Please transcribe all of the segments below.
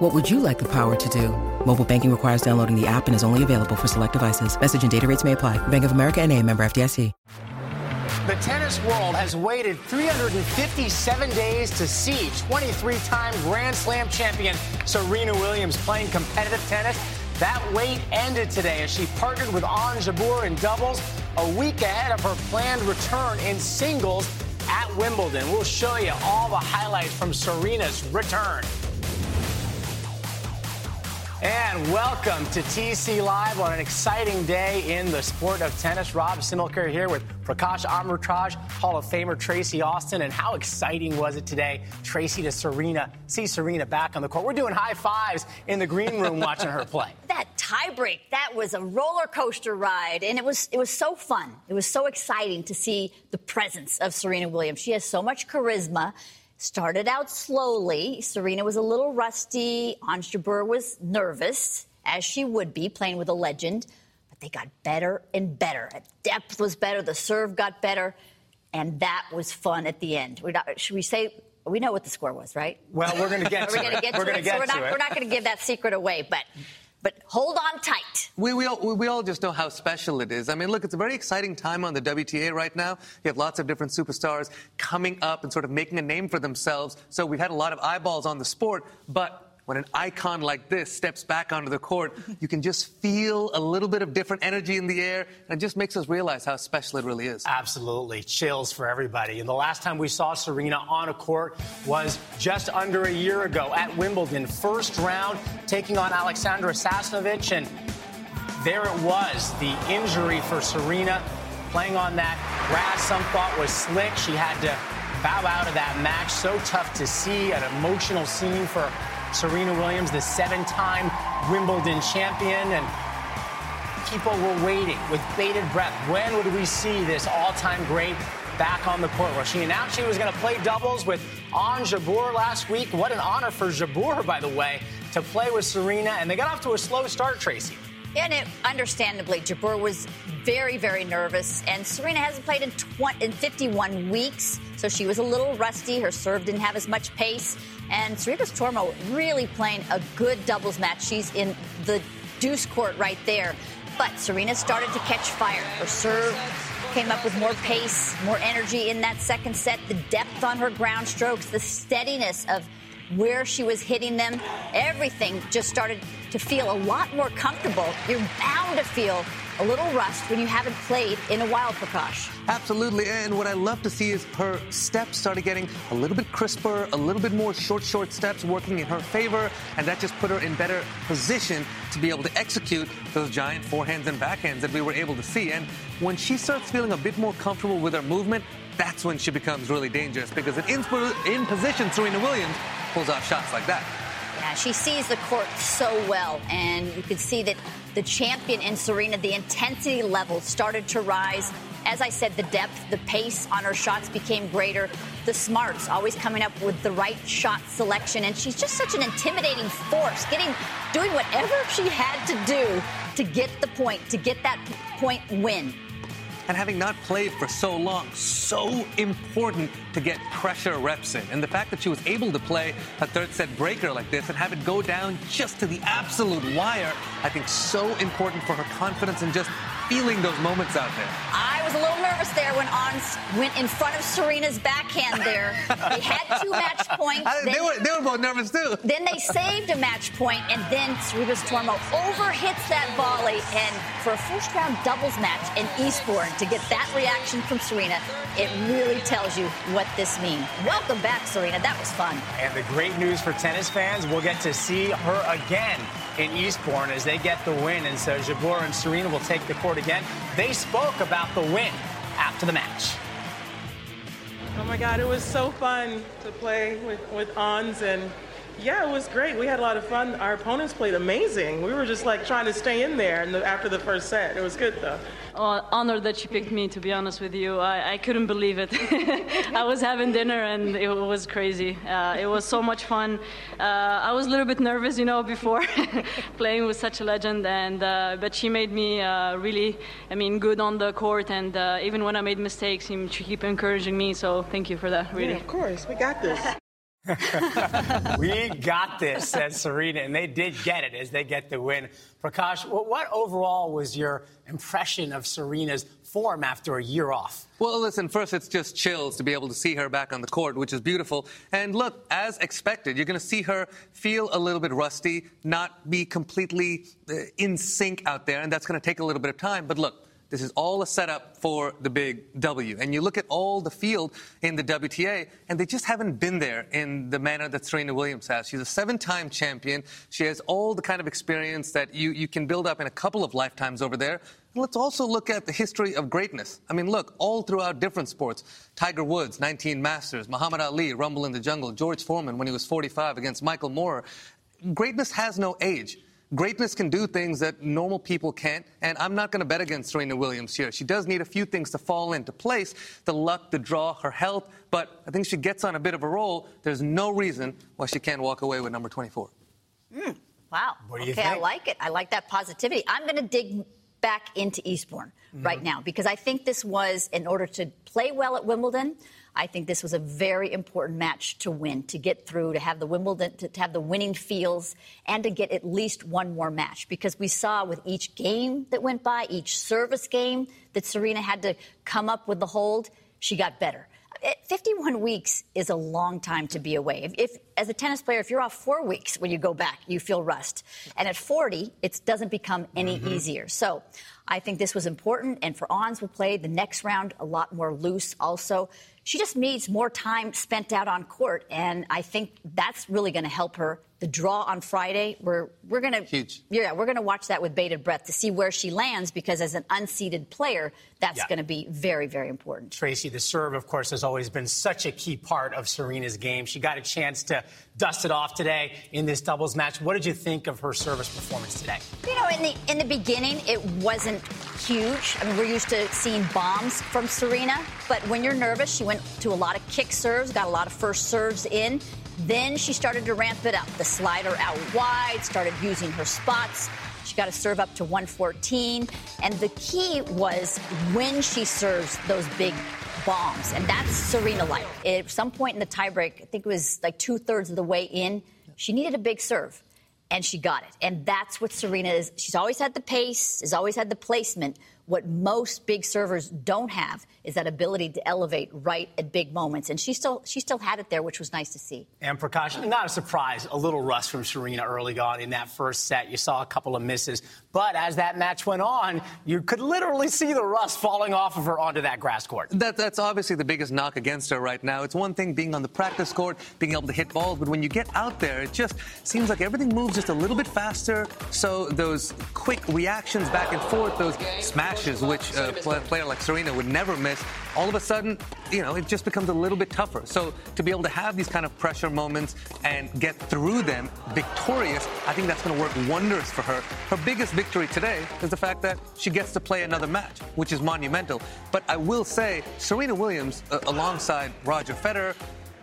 What would you like the power to do? Mobile banking requires downloading the app and is only available for select devices. Message and data rates may apply. Bank of America and a member FDIC. The tennis world has waited 357 days to see 23-time Grand Slam champion Serena Williams playing competitive tennis. That wait ended today as she partnered with Ons Jabeur in doubles a week ahead of her planned return in singles at Wimbledon. We'll show you all the highlights from Serena's return. And welcome to TC Live on an exciting day in the sport of tennis. Rob Similker here with Prakash Amritraj, Hall of Famer Tracy Austin. And how exciting was it today, Tracy to Serena, see Serena back on the court. We're doing high fives in the green room watching her play. That tiebreak, that was a roller coaster ride. And it was, it was so fun. It was so exciting to see the presence of Serena Williams. She has so much charisma started out slowly. Serena was a little rusty. Jabeur was nervous, as she would be, playing with a legend. But they got better and better. Depth was better. The serve got better. And that was fun at the end. Not, should we say we know what the score was, right? Well, we're going to get to we're it. Get we're going to get so we're not, We're not going to give that secret away, but but hold on tight. We, we, all, we all just know how special it is. I mean, look, it's a very exciting time on the WTA right now. You have lots of different superstars coming up and sort of making a name for themselves. So we've had a lot of eyeballs on the sport, but when an icon like this steps back onto the court, you can just feel a little bit of different energy in the air, and it just makes us realize how special it really is. Absolutely. Chills for everybody. And the last time we saw Serena on a court was just under a year ago at Wimbledon, first round, taking on Alexandra Sasnovich. And there it was, the injury for Serena, playing on that grass some thought was slick. She had to bow out of that match. So tough to see, an emotional scene for Serena Williams, the seven time Wimbledon champion. And people were waiting with bated breath. When would we see this all time great back on the court? Well, she announced she was going to play doubles with Ons Jabeur last week. What an honor for Jabeur, by the way, to play with Serena. And they got off to a slow start, Tracy. And it, understandably, Jabeur was very, very nervous. And Serena hasn't played in, 20, in 51 weeks, so she was a little rusty. Her serve didn't have as much pace. And Sorribes Tormo really playing a good doubles match. She's in the deuce court right there. But Serena started to catch fire. Her serve came up with more pace, more energy in that second set, the depth on her ground strokes, the steadiness of where she was hitting them. Everything just started to feel a lot more comfortable. You're bound to feel a little rust when you haven't played in a while, Prakash. Absolutely. And what I love to see is her steps started getting a little bit crisper, a little bit more short, short steps working in her favor. And that just put her in better position to be able to execute those giant forehands and backhands that we were able to see. And when she starts feeling a bit more comfortable with her movement, that's when she becomes really dangerous because in, in position, Serena Williams pulls off shots like that. Yeah, she sees the court so well, and you can see that the champion in Serena, the intensity level started to rise. As I said, the depth, the pace on her shots became greater. The smarts, always coming up with the right shot selection, and she's just such an intimidating force, getting, doing whatever she had to do to get the point, to get that point win and having not played for so long, so important to get pressure reps in. And the fact that she was able to play a third set breaker like this and have it go down just to the absolute wire, I think so important for her confidence and just feeling those moments out there. I was a little nervous there when Ons went in front of Serena's backhand there. they had two match points. I, they, were, they were both nervous too. Then they saved a match point, and then Sorribes Tormo overhits that volley. And for a first round doubles match in Eastbourne, to get that reaction from Serena, it really tells you what this means. Welcome back, Serena. That was fun. And the great news for tennis fans, we'll get to see her again in Eastbourne as they get the win. And so Jabeur and Serena will take the court again. They spoke about the win after the match. Oh my God, it was so fun to play with, with Ons and yeah, it was great. We had a lot of fun. Our opponents played amazing. We were just like trying to stay in there the, after the first set. It was good though. Honored that she picked me, to be honest with you. I, I couldn't believe it. I was having dinner and it was crazy. Uh, it was so much fun. Uh, I was a little bit nervous, you know, before playing with such a legend, and uh, but she made me uh, really, I mean, good on the court, and uh, even when I made mistakes, she keep encouraging me. So thank you for that, really. Yeah, of course, we got this. we got this, said Serena, and they did get it as they get the win. Prakash, what overall was your impression of Serena's form after a year off? Well, listen, first, it's just chills to be able to see her back on the court, which is beautiful. And look, as expected, you're going to see her feel a little bit rusty, not be completely uh, in sync out there, and that's going to take a little bit of time. But look, this is all a setup for the big W. And you look at all the field in the WTA, and they just haven't been there in the manner that Serena Williams has. She's a seven time champion. She has all the kind of experience that you, you can build up in a couple of lifetimes over there. Let's also look at the history of greatness. I mean, look, all throughout different sports Tiger Woods, 19 Masters, Muhammad Ali, Rumble in the Jungle, George Foreman when he was 45 against Michael Moorer. Greatness has no age. Greatness can do things that normal people can't, and I'm not going to bet against Serena Williams here. She does need a few things to fall into place the luck, the draw, her health, but I think she gets on a bit of a roll. There's no reason why she can't walk away with number 24. Mm, wow. What do you okay, think? I like it. I like that positivity. I'm going to dig back into Eastbourne mm-hmm. right now because I think this was in order to play well at Wimbledon. I think this was a very important match to win, to get through, to have the Wimbledon, to, to have the winning feels, and to get at least one more match. Because we saw with each game that went by, each service game that Serena had to come up with the hold, she got better. 51 weeks is a long time to be away. If, if, as a tennis player, if you're off four weeks when you go back, you feel rust. And at 40, it doesn't become any mm-hmm. easier. So I think this was important. And for Ons, will play the next round a lot more loose also she just needs more time spent out on court, and I think that's really going to help her. The draw on Friday, we're we're going to huge. Yeah, we're to watch that with bated breath to see where she lands because as an unseeded player, that's yeah. going to be very very important. Tracy, the serve, of course, has always been such a key part of Serena's game. She got a chance to dust it off today in this doubles match. What did you think of her service performance today? You know, in the in the beginning, it wasn't huge. I mean, we're used to seeing bombs from Serena, but when you're nervous, she went to a lot of kick serves, got a lot of first serves in. Then she started to ramp it up. The slider out wide, started using her spots. She got to serve up to 114. And the key was when she serves those big bombs. And that's Serena like. At some point in the tiebreak, I think it was like two thirds of the way in, she needed a big serve. And she got it. And that's what Serena is. She's always had the pace, has always had the placement. What most big servers don't have is that ability to elevate right at big moments. And she still she still had it there, which was nice to see. And Prakash, not a surprise, a little rust from Serena early on in that first set. You saw a couple of misses. But as that match went on, you could literally see the rust falling off of her onto that grass court. That, that's obviously the biggest knock against her right now. It's one thing being on the practice court, being able to hit balls, but when you get out there, it just seems like everything moves just a little bit faster. So those quick reactions back and forth, those smashes, which a player like Serena would never miss, all of a sudden, you know, it just becomes a little bit tougher. So to be able to have these kind of pressure moments and get through them victorious, I think that's going to work wonders for her. Her biggest victory today is the fact that she gets to play another match, which is monumental. But I will say, Serena Williams, uh, alongside Roger Federer,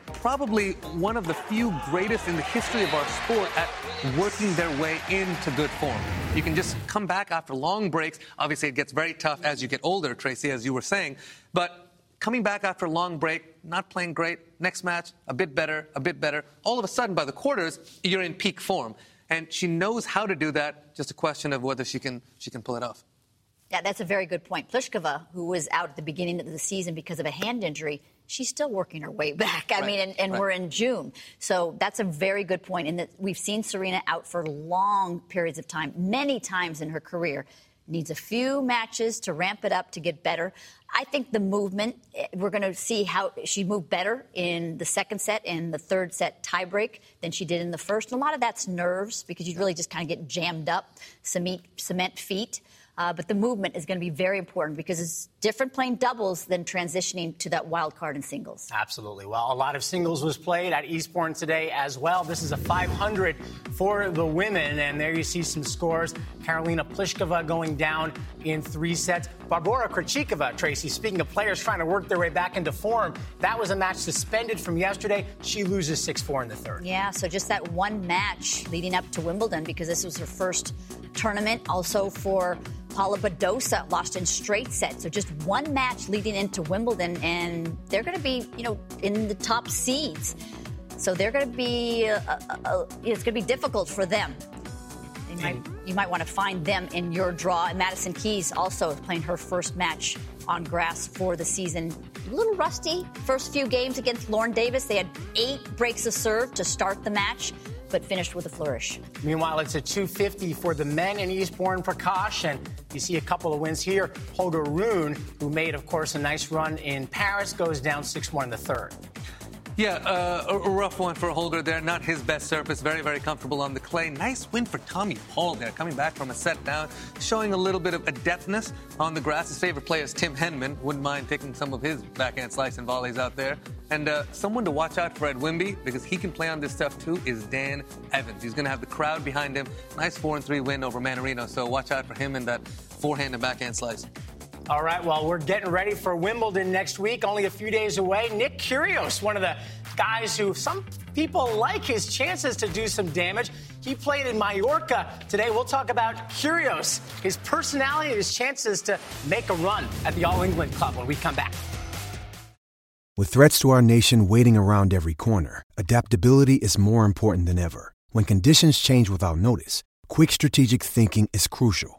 probably one of the few greatest in the history of our sport at working their way into good form. You can just come back after long breaks. Obviously, it gets very tough as you get older, Tracy, as you were saying. But coming back after a long break, not playing great, next match, a bit better, a bit better. All of a sudden, by the quarters, you're in peak form. And she knows how to do that, just a question of whether she can, she can pull it off. Yeah, that's a very good point. Pliskova, who was out at the beginning of the season because of a hand injury, she's still working her way back. I right. mean, and, and right. we're in June. So that's a very good point. And that we've seen Serena out for long periods of time, many times in her career. Needs a few matches to ramp it up to get better. I think the movement, eh, we're going to see how she moved better in the second set and the third set tiebreak than she did in the first. And a lot of that's nerves because you really just kind of get jammed up, cement, cement feet. Uh, but the movement is going to be very important because different playing doubles than transitioning to that wild card in singles. Absolutely. Well, a lot of singles was played at Eastbourne today as well. This is a 500 for the women, and there you see some scores. Karolina Pliskova going down in three sets. Barbora Krejcikova, Tracy, speaking of players trying to work their way back into form, that was a match suspended from yesterday. She loses 6 4 in the third. Yeah, so just that one match leading up to Wimbledon because this was her first tournament. Also for Paula Badosa lost in straight sets. So just one match leading into Wimbledon, and they're going to be, you know, in the top seeds. So they're going to be, uh, uh, uh it's going to be difficult for them. Might, you might want to find them in your draw. And Madison Keys also playing her first match on grass for the season. A little rusty first few games against Lauren Davis. They had eight breaks of serve to start the match but finished with a flourish. Meanwhile, it's a 250 for the men in Eastbourne Prakash. You see a couple of wins here. Holger Rune, who made, of course, a nice run in Paris, goes down 6 1 in the third. Yeah, uh, a, rough one for Holger there. Not his best surface. Very, very comfortable on the clay. Nice win for Tommy Paul there, coming back from a set down, showing a little bit of adeptness on the grass. His favorite player is Tim Henman. Wouldn't mind taking some of his backhand slice and volleys out there. And uh, someone to watch out for at Wimby, because he can play on this stuff too, is Dan Evans. He's going to have the crowd behind him. Nice 4 and 3 win over Mannarino. So watch out for him in that forehand and backhand slice. All right, well, we're getting ready for Wimbledon next week, only a few days away. Nick Kyrgios, one of the guys who some people like his chances to do some damage. He played in Mallorca. Today, we'll talk about Kyrgios, his personality, and his chances to make a run at the All England Club when we come back. With threats to our nation waiting around every corner, adaptability is more important than ever. When conditions change without notice, quick strategic thinking is crucial.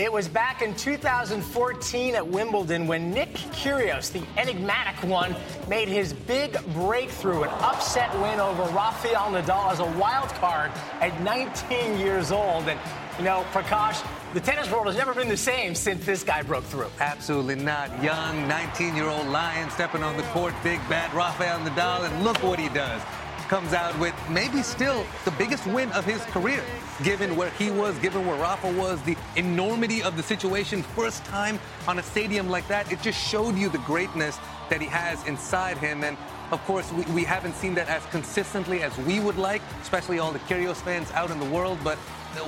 It was back in 2014 at Wimbledon when Nick Kyrgios, the enigmatic one, made his big breakthrough, an upset win over Rafael Nadal as a wild card at 19 years old. And, you know, Prakash, the tennis world has never been the same since this guy broke through. Absolutely not. Young, 19 year old lion stepping on the court, big bad Rafael Nadal, and look what he does comes out with maybe still the biggest win of his career, given where he was, given where Rafa was, the enormity of the situation. First time on a stadium like that, it just showed you the greatness that he has inside him. And of course, we, we haven't seen that as consistently as we would like, especially all the Kyrgios fans out in the world. But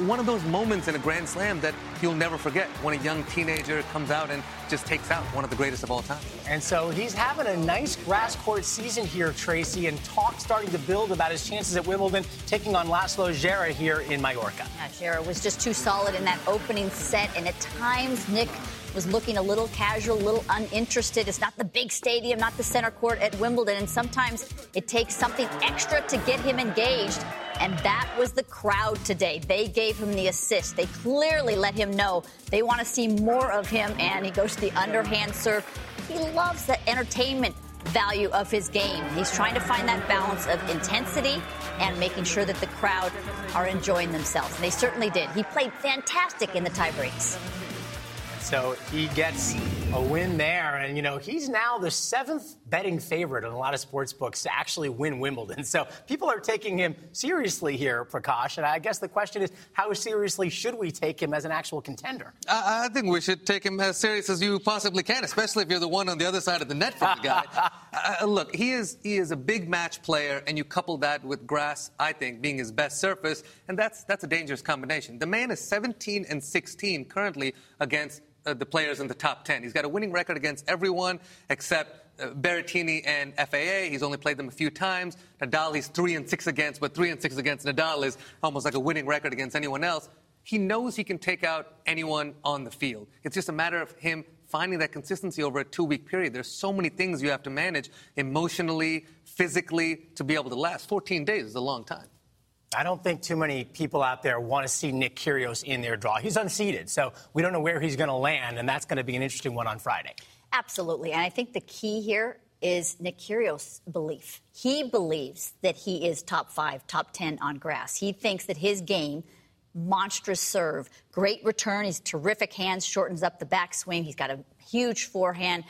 one of those moments in a Grand Slam that you'll never forget when a young teenager comes out and just takes out one of the greatest of all time. And so he's having a nice grass court season here, Tracy, and talk starting to build about his chances at Wimbledon, taking on Laslo Djere here in Mallorca. Uh, yeah, Djere was just too solid in that opening set, and at times Nick was looking a little casual, a little uninterested. It's not the big stadium, not the center court at Wimbledon, and sometimes it takes something extra to get him engaged. And that was the crowd today. They gave him the assist. They clearly let him know they want to see more of him, and he goes to the underhand serve. He loves the entertainment value of his game. He's trying to find that balance of intensity and making sure that the crowd are enjoying themselves. And they certainly did. He played fantastic in the tiebreaks. So he gets a win there. And, you know, he's now the seventh betting favorite in a lot of sports books to actually win Wimbledon. So people are taking him seriously here, Prakash. And I guess the question is, how seriously should we take him as an actual contender? I, I think we should take him as serious as you possibly can, especially if you're the one on the other side of the net for the guy. uh, look, he is, he is a big match player, and you couple that with grass, I think, being his best surface, and that's, that's a dangerous combination. The man is 17 and 16 currently against uh, the players in the top 10. He's got a winning record against everyone except uh, Berrettini and FAA. He's only played them a few times. Nadal, he's 3 and 6 against, but 3 and 6 against Nadal is almost like a winning record against anyone else. He knows he can take out anyone on the field. It's just a matter of him finding that consistency over a two week period. There's so many things you have to manage emotionally, physically, to be able to last. 14 days is a long time. I don't think too many people out there want to see Nick Kyrgios in their draw. He's unseeded, so we don't know where he's going to land, and that's going to be an interesting one on Friday. Absolutely. And I think the key here is Nick Kyrgios' belief. He believes that he is top five, top 10 on grass. He thinks that his game, monstrous serve, great return, he's terrific hands, shortens up the backswing, he's got a huge forehand.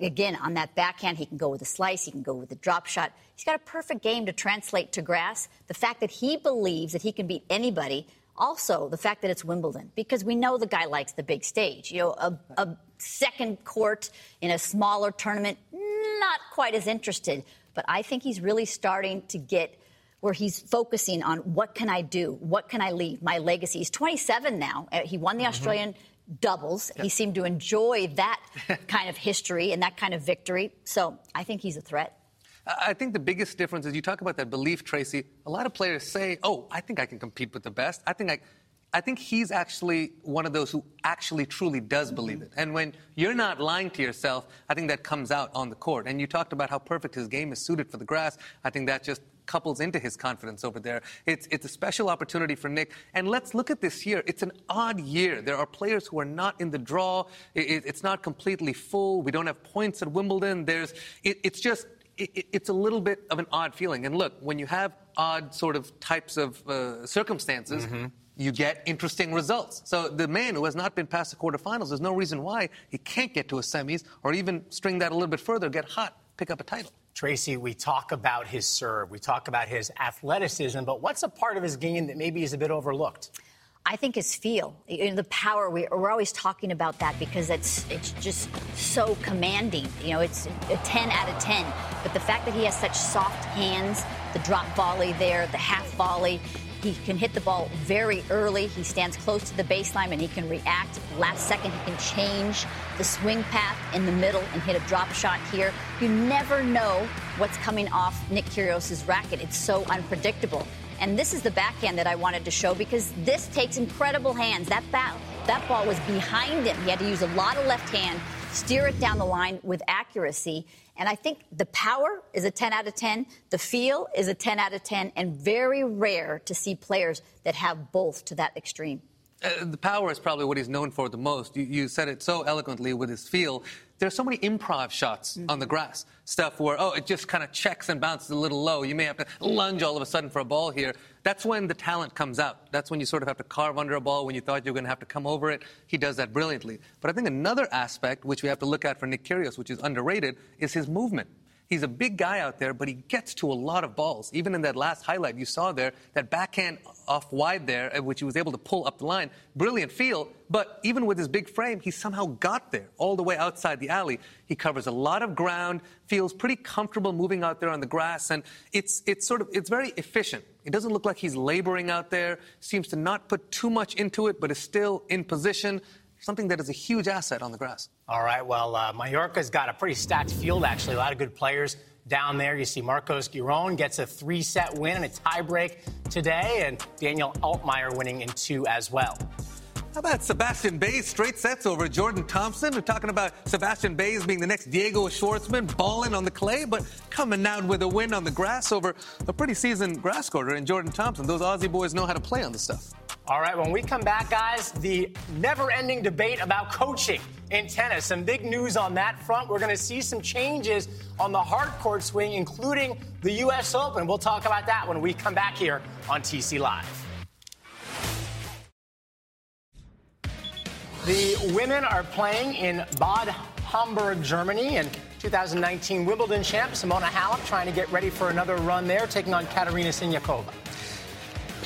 Again, on that backhand, he can go with a slice, he can go with a drop shot. He's got a perfect game to translate to grass. The fact that he believes that he can beat anybody also the fact that it's Wimbledon, because we know the guy likes the big stage. You know, a, a second court in a smaller tournament, not quite as interested. But I think he's really starting to get where he's focusing on what can I do? What can I leave? My legacy. He's 27 now. Uh, he won the mm-hmm. Australian doubles. Yep. He seemed to enjoy that kind of history and that kind of victory. So I think he's a threat. I think the biggest difference is you talk about that belief, Tracy. A lot of players say, "Oh, I think I can compete with the best. I think I." I think he's actually one of those who actually truly does believe it. And when you're not lying to yourself, I think that comes out on the court. And you talked about how perfect his game is suited for the grass. I think that just couples into his confidence over there. It's, it's a special opportunity for Nick. And let's look at this year. It's an odd year. There are players who are not in the draw. It, it's not completely full. We don't have points at Wimbledon. There's, it, it's just it, it's a little bit of an odd feeling. And look, when you have odd sort of types of uh, circumstances, mm-hmm. you get interesting results. So the man who has not been past the quarterfinals, there's no reason why he can't get to a semis or even string that a little bit further, get hot, pick up a title. Tracy, we talk about his serve, we talk about his athleticism, but what's a part of his game that maybe is a bit overlooked? I think his feel, you know, the power. We, are always talking about that because it's it's just so commanding. You know, it's a 10 out of 10. But the fact that he has such soft hands, the drop volley there, the half volley, he can hit the ball very early. He stands close to the baseline and he can react. Last second, he can change the swing path in the middle and hit a drop shot here. You never know what's coming off Nick Kyrgios' racket. It's so unpredictable. And this is the backhand that I wanted to show because this takes incredible hands. That, ba- that ball was behind him. He had to use a lot of left hand, steer it down the line with accuracy. And I think the power is a 10 out of 10. The feel is a 10 out of 10. And very rare to see players that have both to that extreme. Uh, the power is probably what he's known for the most. You, you, said it so eloquently with his feel. There's so many improv shots mm-hmm. on the grass. Stuff where, oh, it just kind of checks and bounces a little low. You may have to lunge all of a sudden for a ball here. That's when the talent comes out. That's when you sort of have to carve under a ball when you thought you were going to have to come over it. He does that brilliantly. But I think another aspect, which we have to look at for Nick Kyrgios, which is underrated, is his movement. He's a big guy out there, but he gets to a lot of balls. Even in that last highlight you saw there, that backhand off wide there, uh, which he was able to pull up the line, brilliant feel. But even with his big frame, he somehow got there all the way outside the alley. He covers a lot of ground, feels pretty comfortable moving out there on the grass, and it's it's sort of it's very efficient. It doesn't look like he's laboring out there. Seems to not put too much into it, but is still in position something that is a huge asset on the grass. All right. Well, uh, Mallorca's got a pretty stacked field, actually. A lot of good players down there. You see Marcos Giron gets a three set win and a tiebreak today, and Daniel Altmaier winning in two as well. How about Sebastian Baez straight sets over Jordan Thompson? We're talking about Sebastian Baez being the next Diego Schwartzman, balling on the clay, but coming out with a win on the grass over a pretty seasoned grass courter in Jordan Thompson. Those Aussie boys know how to play on the stuff. All right, when we come back, guys, the never ending debate about coaching in tennis. Some big news on that front. We're going to see some changes on the hard court swing, including the U.S. Open. We'll talk about that when we come back here on TC Live. The women are playing in Bad Homburg, Germany, and 2019 Wimbledon champ Simona Halep trying to get ready for another run there, taking on Katerina Siniakova.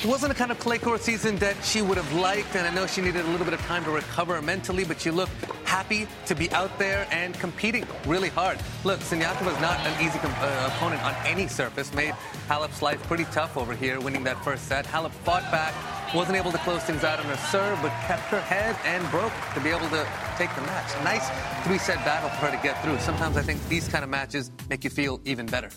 It wasn't a kind of clay court season that she would have liked, and I know she needed a little bit of time to recover mentally, but she looked happy to be out there and competing really hard. Look, Siniakova is not an easy uh, opponent on any surface. Made Halep's life pretty tough over here, winning that first set. Halep fought back, wasn't able to close things out on her serve, but kept her head and broke to be able to take the match. Nice three-set battle for her to get through. Sometimes I think these kind of matches make you feel even better.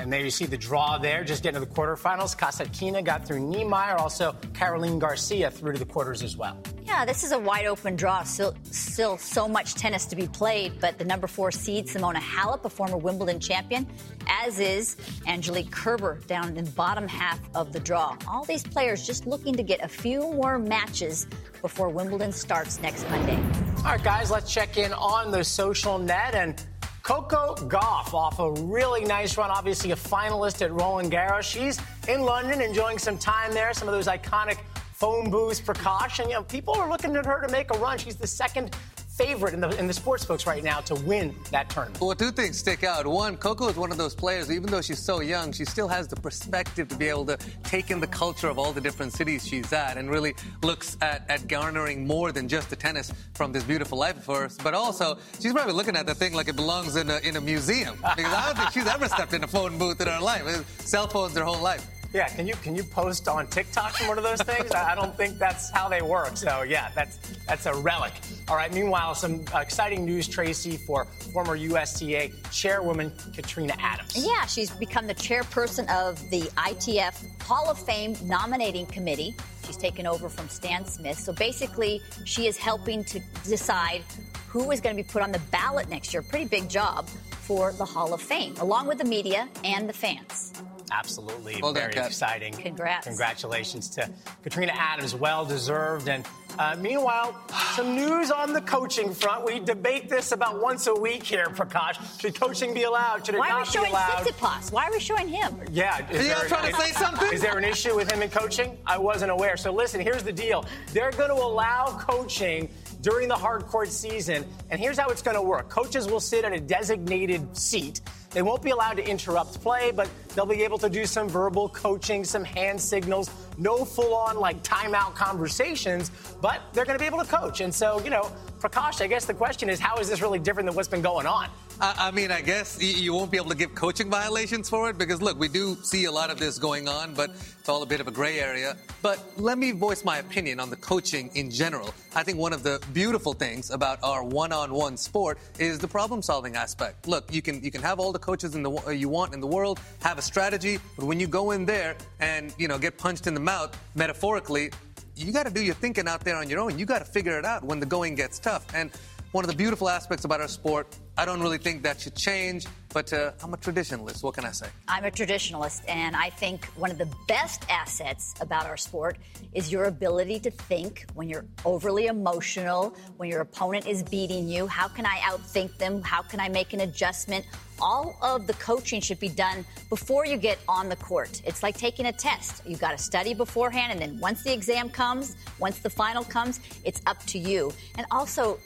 And there you see the draw there, just getting to the quarterfinals. Kasatkina got through Niemeier, also Caroline Garcia through to the quarters as well. Yeah, this is a wide open draw. Still, still so much tennis to be played, but the number four seed, Simona Halep, a former Wimbledon champion, as is Angelique Kerber down in the bottom half of the draw. All these players just looking to get a few more matches before Wimbledon starts next Monday. All right, guys, let's check in on the social net and Coco Gauff off a really nice run, obviously a finalist at Roland Garros. She's in London enjoying some time there, some of those iconic phone booths, Prakash. You know, people are looking at her to make a run. She's the second favorite in the in the sports books right now to win that tournament. Well, two things stick out. One, Coco is one of those players, even though she's so young, she still has the perspective to be able to take in the culture of all the different cities she's at and really looks at, at garnering more than just the tennis from this beautiful life of hers. But also, she's probably looking at the thing like it belongs in a, in a museum because I don't think she's ever stepped in a phone booth in her life. Cell phones her whole life. Yeah, can you can you post on TikTok from one of those things? I don't think that's how they work. So yeah, that's that's a relic. All right. Meanwhile, some uh, exciting news, Tracy, for former USTA chairwoman Katrina Adams. Yeah, she's become the chairperson of the ITF Hall of Fame nominating committee. She's taken over from Stan Smith. So basically, she is helping to decide who is going to be put on the ballot next year. Pretty big job for the Hall of Fame, along with the media and the fans. Absolutely. Well Very done, exciting. Congrats. Congratulations to Katrina Adams. Well deserved. And uh, meanwhile, some news on the coaching front. We debate this about once a week here, Prakash. Should coaching be allowed? Should it Why are we not be showing allowed? Tsitsipas? Why are we showing him? Yeah. Is Are you there- trying to say something? Is there an issue with him in coaching? I wasn't aware. So listen, here's the deal. They're going to allow coaching during the hard court season, and here's how it's going to work. Coaches will sit at a designated seat. They won't be allowed to interrupt play, but they'll be able to do some verbal coaching, some hand signals, no full on like timeout conversations, but they're going to be able to coach. And so, you know, Prakash, I guess the question is how is this really different than what's been going on? I, I mean, I guess you won't be able to give coaching violations for it because, look, we do see a lot of this going on, but it's all a bit of a gray area. But let me voice my opinion on the coaching in general. I think one of the beautiful things about our one-on-one sport is the problem-solving aspect. Look, you can you can have all the coaches in the wo- you want in the world, have a strategy, but when you go in there and you know get punched in the mouth, metaphorically, you got to do your thinking out there on your own. You got to figure it out when the going gets tough. And one of the beautiful aspects about our sport, I don't really think that should change, but uh, I'm a traditionalist. What can I say? I'm a traditionalist, and I think one of the best assets about our sport is your ability to think when you're overly emotional, when your opponent is beating you. How can I outthink them? How can I make an adjustment? All of the coaching should be done before you get on the court. It's like taking a test. You've got to study beforehand, and then once the exam comes, once the final comes, it's up to you. And also,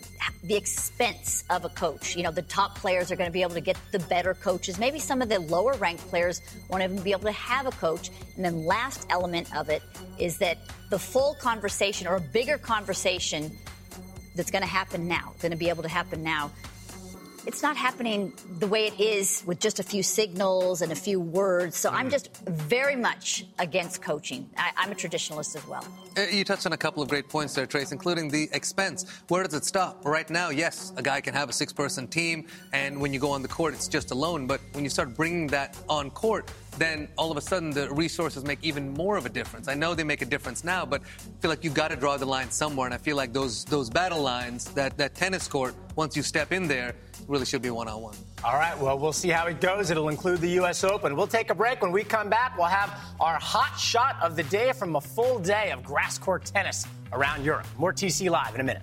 the expense of a coach. You know, the top players are going to be able to get the better coaches. Maybe some of the lower ranked players won't even be able to have a coach. And then, last element of it is that the full conversation or a bigger conversation that's going to happen now, going to be able to happen now. It's not happening the way it is with just a few signals and a few words. So I'm just very much against coaching. I, I'm a traditionalist as well. Uh, You touched on a couple of great points there, Trace, including the expense. Where does it stop? Right now, yes, a guy can have a six person team, and when you go on the court, it's just alone. But when you start bringing that on court, then all of a sudden the resources make even more of a difference. I know they make a difference now, but I feel like you've got to draw the line somewhere. And I feel like those those battle lines, that, that tennis court, once you step in there, really should be one on one. All right, well, we'll see how it goes. It'll include the U.S. Open. We'll take a break. When we come back, we'll have our hot shot of the day from a full day of grass court tennis around Europe. More TC Live in a minute.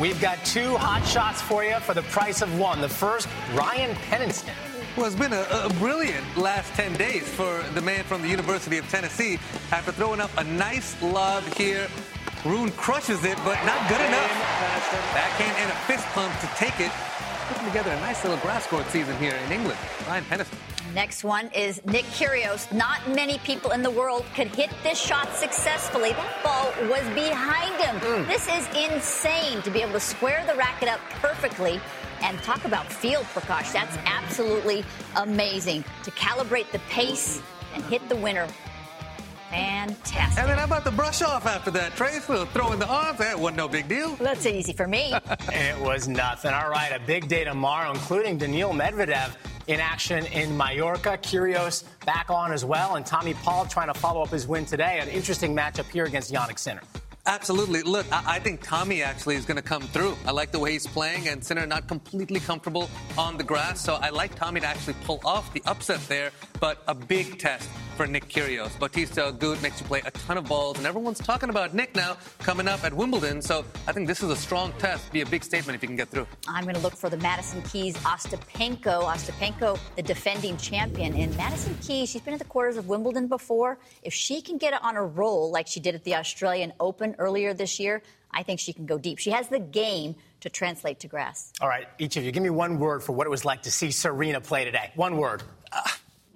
We've got two hot shots for you for the price of one. The first, Ryan Peniston. Well, it's been a, a brilliant last 10 days for the man from the University of Tennessee. After throwing up a nice lob here, Rune crushes it, but not good enough. Backhand and a fist pump to take it. Putting together a nice little grass court season here in England. Ryan Peniston. Next one is Nick Kyrgios. Not many people in the world could hit this shot successfully. That ball was behind him. Hmm. This is insane to be able to square the racket up perfectly. And talk about field, Prakash. That's absolutely amazing to calibrate the pace and hit the winner. Fantastic. And then how about the brush off after that, Trace? We'll throw in the arms. That wasn't no big deal. That's easy for me. it was nothing. All right, a big day tomorrow, including Daniil Medvedev in action in Mallorca. Kyrgios back on as well, and Tommy Paul trying to follow up his win today. An interesting matchup here against Jannik Sinner. Absolutely. Look, I, I, think Tommy actually is going to come through. I like the way he's playing, and Sinner not completely comfortable on the grass. So I like Tommy to actually pull off the upset there, but a big test for Nick Kyrgios. Bautista Agut makes you play a ton of balls, and everyone's talking about Nick now coming up at Wimbledon. So I think this is a strong test. Be a big statement if you can get through. I'm going to look for the Madison Keys Ostapenko. Ostapenko, the defending champion. In Madison Keys, she's been at the quarters of Wimbledon before. If she can get it on a roll like she did at the Australian Open earlier this year, I think she can go deep. She has the game to translate to grass. All right, each of you, give me one word for what it was like to see Serena play today. One word. Uh,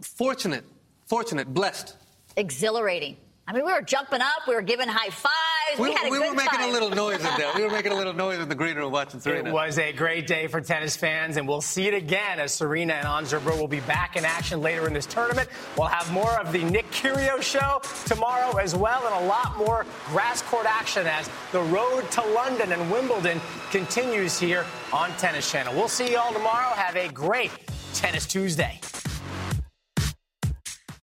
fortunate fortunate, blessed. Exhilarating. I mean, we were jumping up, we were giving high fives. We, we had a we good were making time. a little noise in there. We were making a little noise in the green room watching Serena. It was a great day for tennis fans, and we'll see it again as Serena and Ons will be back in action later in this tournament. We'll have more of the Nick Kyrgios show tomorrow as well, and a lot more grass court action as the road to London and Wimbledon continues here on Tennis Channel. We'll see you all tomorrow. Have a great Tennis Tuesday.